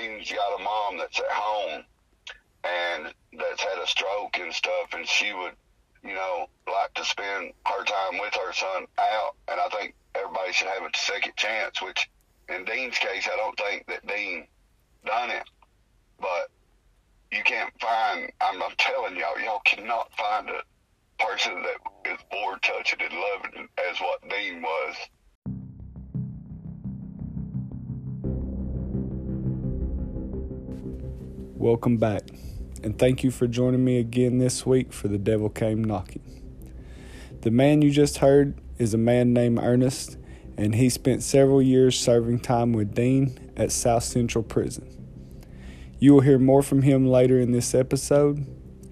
Dean's got a mom that's at home and that's had a stroke and stuff, and she would, you know, like to spend her time with her son out. And I think everybody should have a second chance. Which, in Dean's case, I don't think that Dean done it, but you can't find. I'm, I'm telling y'all, y'all cannot find a person that is more touching and loving as what Dean was. Welcome back, and thank you for joining me again this week for The Devil Came Knocking. The man you just heard is a man named Ernest, and he spent several years serving time with Dean at South Central Prison. You will hear more from him later in this episode,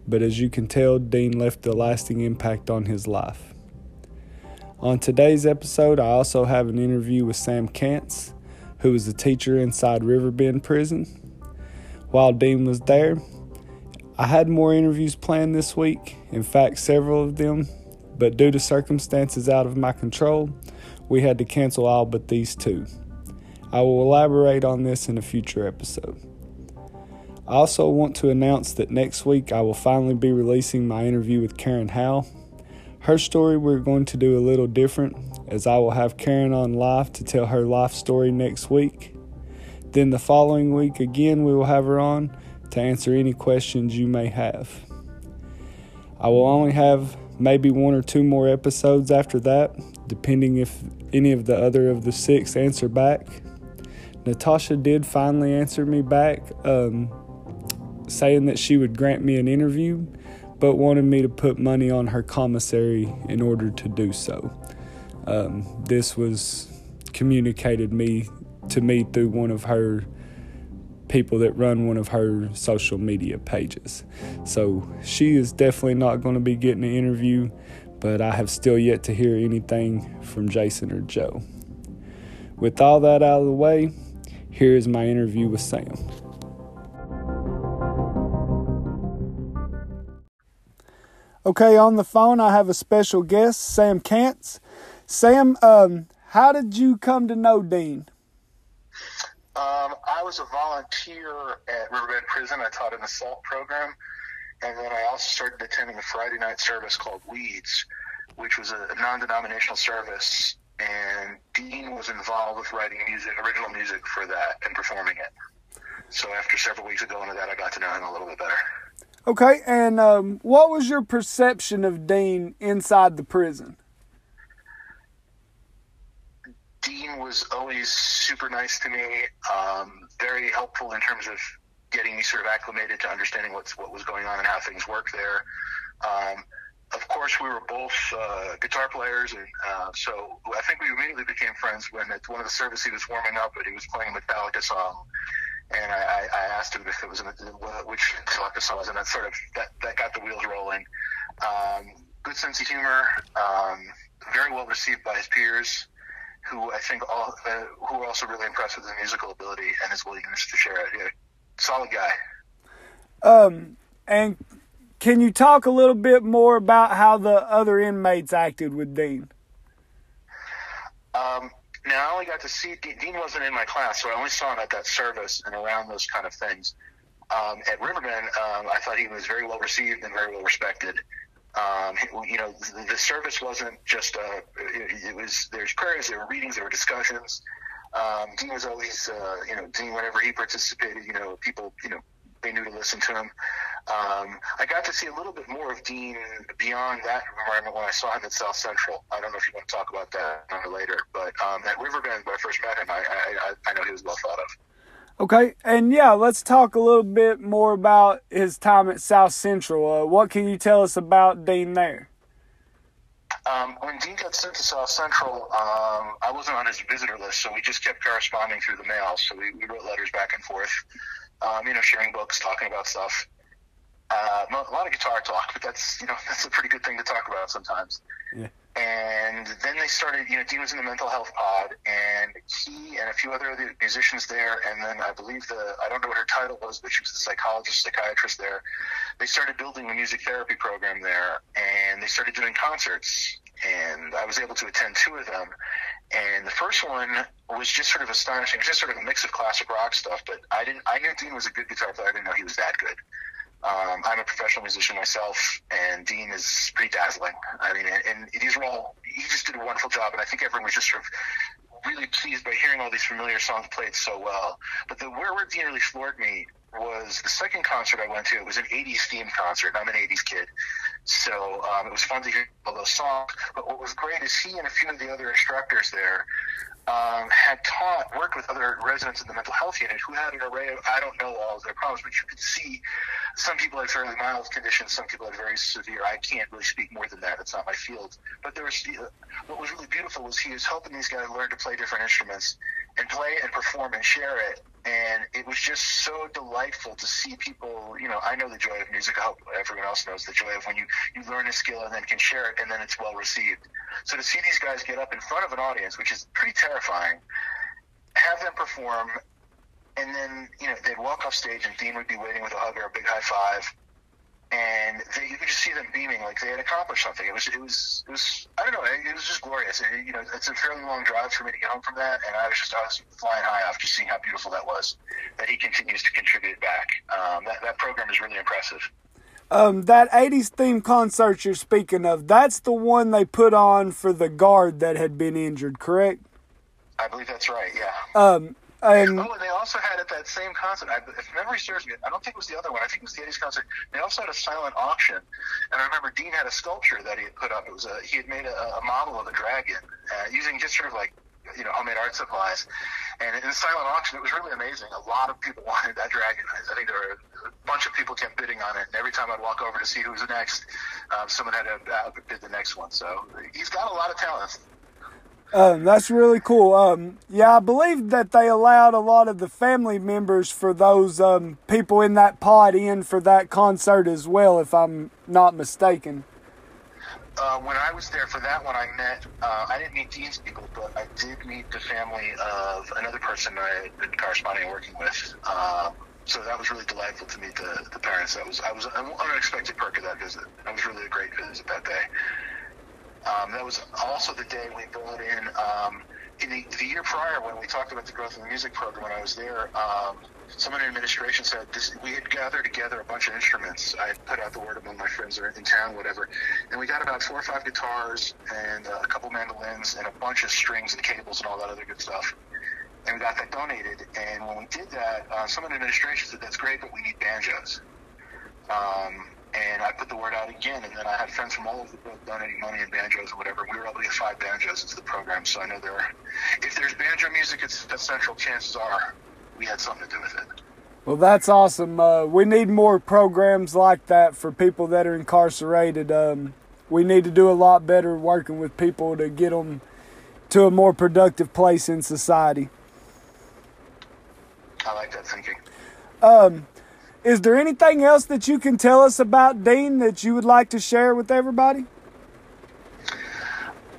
but as you can tell, Dean left a lasting impact on his life. On today's episode, I also have an interview with Sam Kantz, who is a teacher inside Riverbend Prison while Dean was there. I had more interviews planned this week, in fact, several of them, but due to circumstances out of my control, we had to cancel all but these two. I will elaborate on this in a future episode. I also want to announce that next week I will finally be releasing my interview with Karen Howell. Her story we're going to do a little different, as I will have Karen on live to tell her life story next week. Then the following week, again, we will have her on to answer any questions you may have. I will only have maybe one or two more episodes after that, depending if any of the other of the six answer back. Natasha did finally answer me back, um, saying that she would grant me an interview, but wanted me to put money on her commissary in order to do so. Um, this was communicated me to me through one of her people that run one of her social media pages. So she is definitely not going to be getting an interview, but I have still yet to hear anything from Jason or Joe. With all that out of the way, here is my interview with Sam. Okay, on the phone, I have a special guest, Sam Kantz. Sam, um, how did you come to know Dean? Um, I was a volunteer at Riverbend Prison. I taught an assault program. And then I also started attending a Friday night service called Weeds, which was a non denominational service. And Dean was involved with writing music, original music for that and performing it. So after several weeks of going to that, I got to know him a little bit better. Okay, and um, what was your perception of Dean inside the prison? Dean was always super nice to me, um, very helpful in terms of getting me sort of acclimated to understanding what's what was going on and how things work there. Um, of course, we were both uh, guitar players, and uh, so I think we immediately became friends when at one of the services he was warming up, and he was playing a Metallica song, and I, I asked him if it was which Metallica song was, and that sort of that, that got the wheels rolling. Um, good sense of humor, um, very well received by his peers who I think all uh, who are also really impressed with his musical ability and his willingness to share it. Yeah, solid guy. Um, and can you talk a little bit more about how the other inmates acted with Dean? Um, now I only got to see Dean wasn't in my class, so I only saw him at that service and around those kind of things. Um, at Riverbend, um, I thought he was very well received and very well respected. Um, you know, the, service wasn't just uh, it, it, was there's prayers, there were readings, there were discussions. Um, Dean was always, uh, you know, Dean whenever he participated, you know, people, you know, they knew to listen to him. Um, I got to see a little bit more of Dean beyond that environment when I saw him at South Central. I don't know if you want to talk about that later, but um, at Riverbend, when I first met him, I, I, I know he was well thought of. Okay, and yeah, let's talk a little bit more about his time at South Central. Uh, what can you tell us about Dean there? Um, when Dean got sent to South Central, um, I wasn't on his visitor list, so we just kept corresponding through the mail. So we, we wrote letters back and forth, um, you know, sharing books, talking about stuff. Uh, a lot of guitar talk, but that's you know that's a pretty good thing to talk about sometimes. Yeah. And then they started, you know, Dean was in the mental health pod, and he and a few other musicians there, and then I believe the, I don't know what her title was, but she was the psychologist, psychiatrist there. They started building a music therapy program there, and they started doing concerts, and I was able to attend two of them. And the first one was just sort of astonishing. It was just sort of a mix of classic rock stuff, but I didn't. I knew Dean was a good guitar player. I didn't know he was that good. Um, I'm a professional musician myself, and Dean is pretty dazzling. I mean, and, and these were all. He just did a wonderful job, and I think everyone was just sort of really pleased by hearing all these familiar songs played so well. But the where where Dean really floored me was the second concert I went to. It was an 80s themed concert. and I'm an 80s kid. So um, it was fun to hear all those songs. But what was great is he and a few of the other instructors there um, had taught, worked with other residents in the mental health unit who had an array of, I don't know all of their problems, but you could see some people had fairly mild conditions, some people had very severe. I can't really speak more than that. It's not my field. But there was, what was really beautiful was he was helping these guys learn to play different instruments and play and perform and share it. And it was just so delightful to see people, you know, I know the joy of music. I hope everyone else knows the joy of when you, you learn a skill and then can share it and then it's well received. So to see these guys get up in front of an audience, which is pretty terrifying, have them perform, and then, you know, they'd walk off stage and Dean would be waiting with a hug or a big high five and they, you could just see them beaming like they had accomplished something. It was, it was, it was, I don't know, it, it was just glorious. It, you know, it's a fairly long drive for me to get home from that, and I was just, I was flying high off just seeing how beautiful that was. That he continues to contribute back. Um, that that program is really impressive. Um, that 80s theme concert you're speaking of, that's the one they put on for the guard that had been injured, correct? I believe that's right, yeah. Um, and oh, and they also had at that same concert, I, if memory serves me, I don't think it was the other one. I think it was the 80s concert. They also had a silent auction, and I remember Dean had a sculpture that he had put up. It was a he had made a, a model of a dragon uh, using just sort of like you know homemade art supplies. And in the silent auction, it was really amazing. A lot of people wanted that dragon. I think there were a bunch of people kept bidding on it. And every time I'd walk over to see who was next, um, someone had to uh, bid the next one. So he's got a lot of talent. Um, that's really cool. Um, yeah, I believe that they allowed a lot of the family members for those um, people in that pod in for that concert as well, if I'm not mistaken. Uh, when I was there for that one, I met, uh, I didn't meet Dean's people, but I did meet the family of another person I had been corresponding and working with. Um, so that was really delightful to meet the, the parents. That was I was an unexpected perk of that visit. That was really a great visit that day. Um, that was also the day we brought in, um, in the, the, year prior when we talked about the growth of the music program when I was there, um, someone in administration said this, we had gathered together a bunch of instruments. I had put out the word among my friends are in town, whatever. And we got about four or five guitars and uh, a couple mandolins and a bunch of strings and cables and all that other good stuff. And we got that donated. And when we did that, uh, someone in administration said, that's great, but we need banjos. Um, and I put the word out again, and then I had friends from all over the world donating money and banjos or whatever. We were able to get five banjos into the program, so I know there are, if there's banjo music at, at Central, chances are we had something to do with it. Well, that's awesome. Uh, we need more programs like that for people that are incarcerated. Um, we need to do a lot better working with people to get them to a more productive place in society. I like that thinking. Um, is there anything else that you can tell us about Dean that you would like to share with everybody?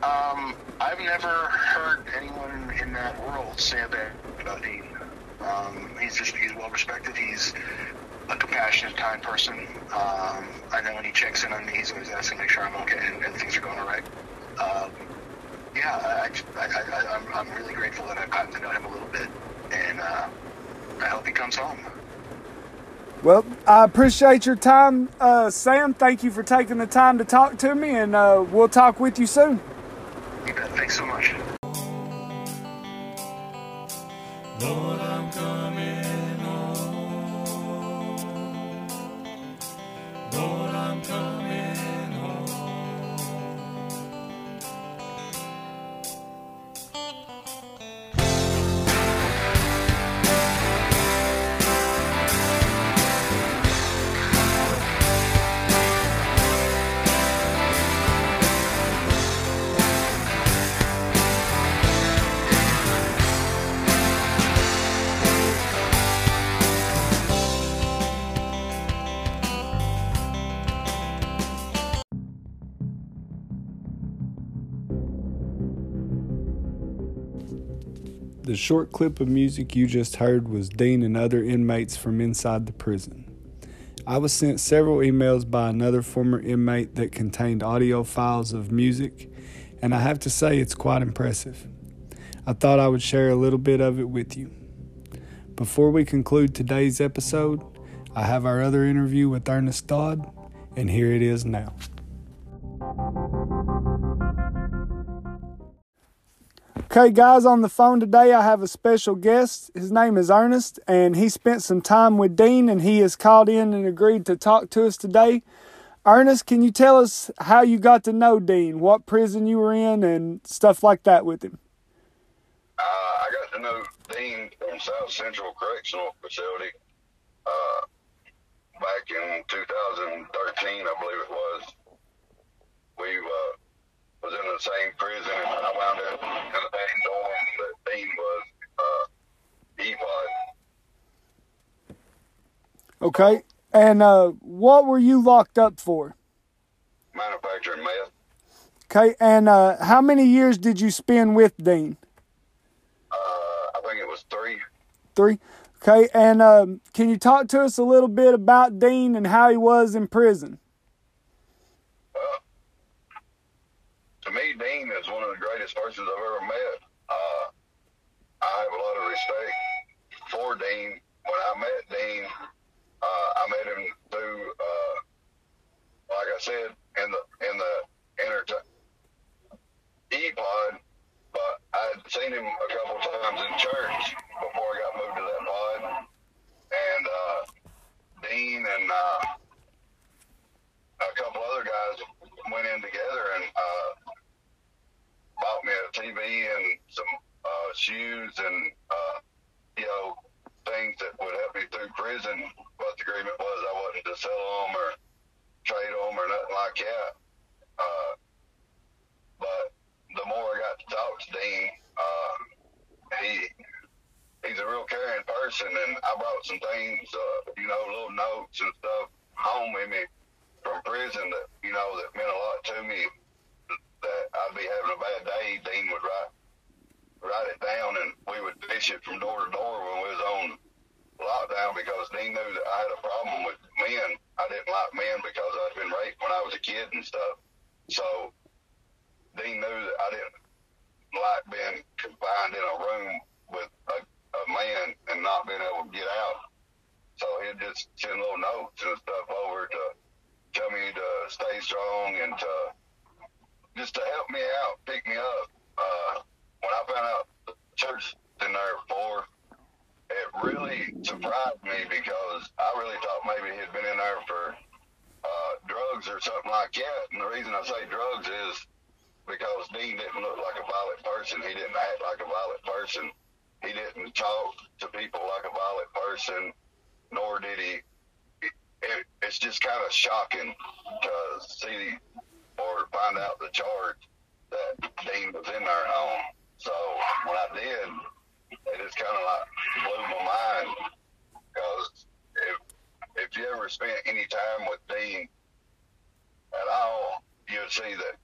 Um, I've never heard anyone in that world say a bad about Dean. Um, he's just he's well respected. He's a compassionate, kind person. Um, I know when he checks in on me, he's always asking to make sure I'm okay and, and things are going all right. Um, yeah, I, I, I, am really grateful that I've gotten to know him a little bit, and uh, I hope he comes home. Well, I appreciate your time, uh, Sam. Thank you for taking the time to talk to me, and uh, we'll talk with you soon. You bet. Thanks so much. The short clip of music you just heard was Dean and other inmates from inside the prison. I was sent several emails by another former inmate that contained audio files of music, and I have to say it's quite impressive. I thought I would share a little bit of it with you. Before we conclude today's episode, I have our other interview with Ernest Dodds, and here it is now. Okay, guys, on the phone today, I have a special guest. His name is Ernest, and he spent some time with Dean, and he has called in and agreed to talk to us today. Ernest, can you tell us how you got to know Dean, what prison you were in, and stuff like that with him? Uh, I got to know Dean from South Central Correctional Facility uh, back in 2013, I believe it was. We uh, was in the same prison, and I wound up in the same dorm that Dean was. Uh, EPOD. Okay, and uh, what were you locked up for? Manufacturing meth. Okay, and uh, how many years did you spend with Dean? Uh, I think it was three. Three. Okay, and um, can you talk to us a little bit about Dean and how he was in prison? Uh, to me, Dean is one of the greatest persons I've ever met. Uh, I have a lot of respect for Dean. When I met Dean, I met him through, uh, like I said, in the in the inter- E-pod, but I'd seen him a couple times in church before I got moved to that pod. And uh, Dean and uh, a couple other guys went in together and uh, bought me a TV and some uh, shoes and uh, you know things that would help me through prison. But the agreement was I wasn't to sell them or trade them or nothing like that. Uh, but the more I got to talk to Dean, uh, he he's a real caring person, and I brought some things, uh, you know, little notes and stuff home with me from prison that you know that meant a lot to me. That I'd be having a bad day, Dean would write write it down, and we would dish it from door to door when we was on lockdown because Dean knew that I had a problem with men. I didn't like men because I'd been raped when I was a kid and stuff. So Dean knew that I didn't like being confined in a room with a, a man and not being able to get out. So he'd just send little notes and stuff over to tell me to stay strong and to just to help me out, pick me up. Uh, when I found out the church in there for, it really surprised me because maybe he'd been in there for uh, drugs or something like that. And the reason I say drugs is because Dean didn't look like a violent person. He didn't act like a violent person. He didn't talk to people like a violent person, nor did he. It, it's just kind of shocking to see or find out the charge that Dean was in there on. So when I did, it just kind of like blew my mind because if if you ever spent any time with Dean at all, you'd see that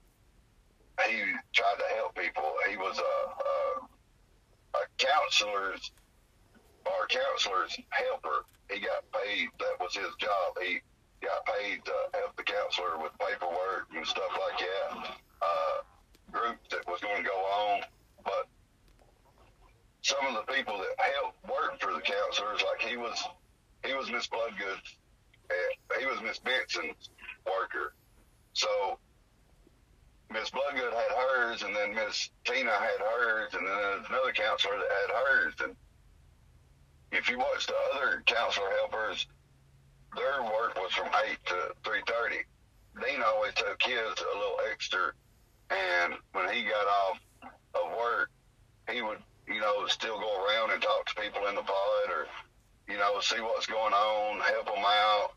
he tried to help people. He was a a, a counselor's or counselor's helper. He got paid. That was his job. He got paid to help the counselor with paperwork and stuff like that. Uh, group that was going to go on, but some of people that helped work for the counselors, like he was, he was Miss Bloodgood, he was Miss Benson's worker. So Miss Bloodgood had hers, and then Miss Tina had hers, and then another counselor that had hers. And if you watch the other counselor helpers, their work was from eight to three thirty. Dean always took his a little extra, and when he got off of work, he would, you know, still go around and talk to people in the pod, or you know, see what's going on, help them out.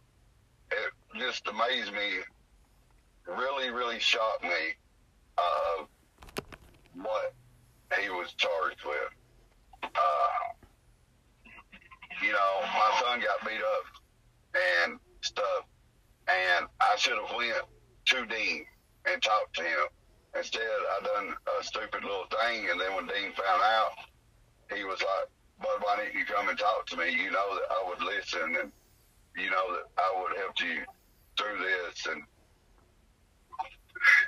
It just amazed me really, really shocked me uh, what he was charged with. Uh, you know, my son got beat up and stuff, and I should have went to Dean and talked to him. Instead, I done a stupid little thing, and then when Dean found out, he was like, "Bud, why didn't you come and talk to me? You know that I would listen, and you know that I would help you through this." And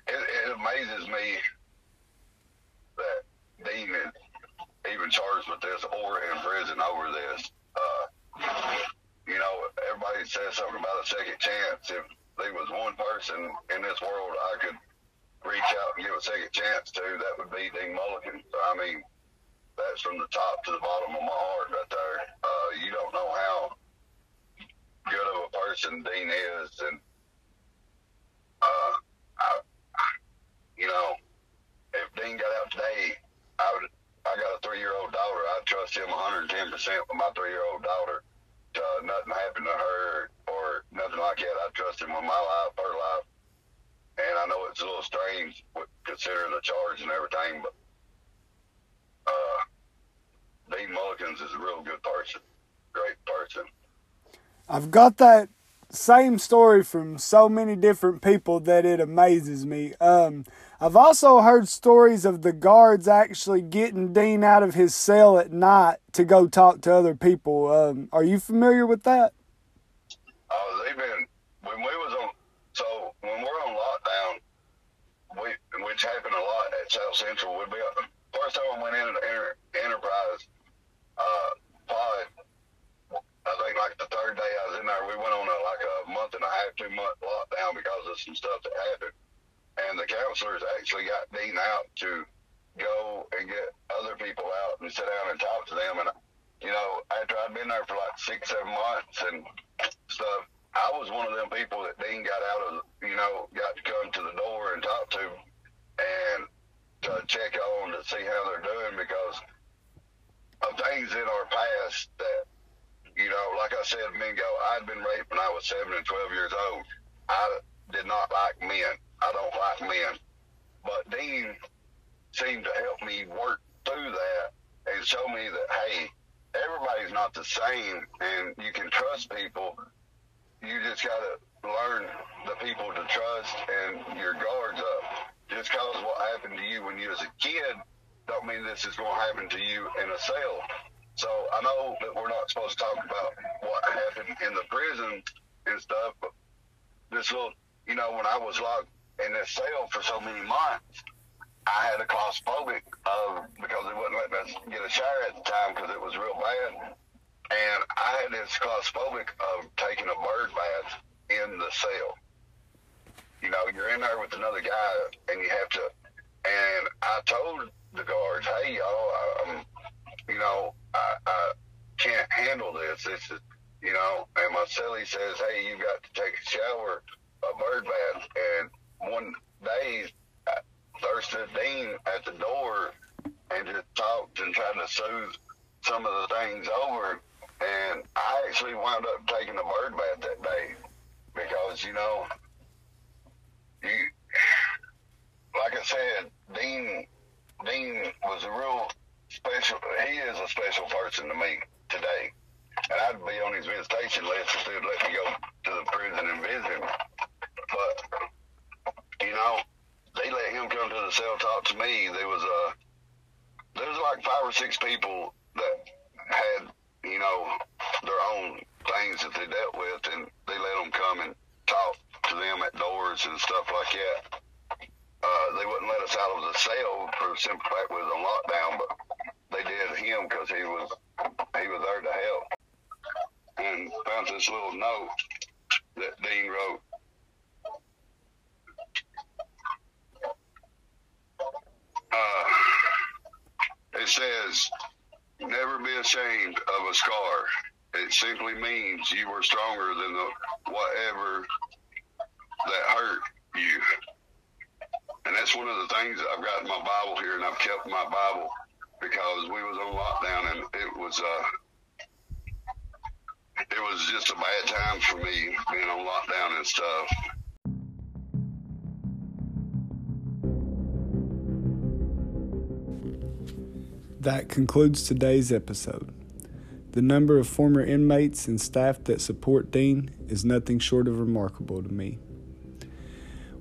it, it amazes me that Dean is even charged with this or in prison over this. Uh, you know, everybody says something about a second chance. If there was one person in this world I could reach out and give a second chance to, that would be Dean Mullins. I mean, that's from the top to the bottom of my heart right there. Uh, you don't know how good of a person Dean is, and uh, I, you know, if Dean got out today, I would. I got a three-year-old daughter. I'd trust him 110 percent with my three-year-old daughter. Uh, nothing happened to her or nothing like that. I trust him with my life, her life. And I know it's a little strange considering the charge and everything, but uh, Dean Mullins is a real good person, great person. I've got that same story from so many different people that it amazes me. Um, I've also heard stories of the guards actually getting Dean out of his cell at night to go talk to other people. Um, are you familiar with that? Uh, they've been when we was on. So when we're on lockdown, which happened a lot at South Central. Would be first time I went in enter, Enterprise uh, pod. I think like the third day I was in there, we went on a, like a month and a half, two month lockdown because of some stuff that happened. And the counselors actually got Dean out to go and get other people out and sit down and talk to them. And you know, after I'd been there for like six, seven months and stuff, I was one of them people that Dean got out of, you know, got to come to the door and talk to and to check on to see how they're doing because of things in our past that, you know, like I said a minute ago, I'd been raped when I was seven and 12 years old. I did not like men. Men. But Dean seemed to help me work through that and show me that, hey, everybody's not the same and you can trust people. You just got to learn the people to trust and your guards up. Just cause what happened to you when you was a kid don't mean this is going to happen to you in a cell. So I know that we're not supposed to talk about what happened in the prison and stuff, but this little, you know, when I was locked in this cell for so many months, I had a claustrophobic of because they wouldn't let us get a shower at the time because it was real bad, and I had this claustrophobic of taking a bird bath in the cell. You know, you're in there with another guy, and you have to. And I told the guards, "Hey, y'all, um, you know, I, I can't handle this. This is, you know." And my cellie says, "Hey, you got to take a shower, a bird bath." And one day, there stood Dean at the door and just talked and tried to soothe some of the things over. And I actually wound up taking a bird bath that day because, you know, you, like I said, Dean, Dean was a real special, he is a special person to me today. And I'd be on his visitation list if they'd let me go to the prison and visit him. You know, they let him come to the cell talk to me. There was a there was like five or six people that had you know their own things that they dealt with, and they let them come and talk to them at doors and stuff like that. Uh, they wouldn't let us out of the cell for simple fact we was on lockdown, but they did him because he was he was there to help. And found this little note that Dean wrote says, never be ashamed of a scar. It simply means you were stronger than the whatever that hurt you. And that's one of the things I've got in my Bible here, and I've kept my Bible because we was on lockdown, and it was uh, it was just a bad time for me being on lockdown and stuff. That concludes today's episode. The number of former inmates and staff that support Dean is nothing short of remarkable to me.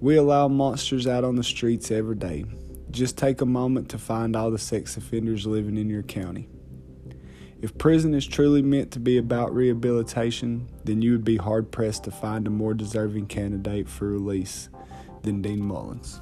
We allow monsters out on the streets every day. Just take a moment to find all the sex offenders living in your county. If prison is truly meant to be about rehabilitation, then you would be hard pressed to find a more deserving candidate for release than Dean Mullins.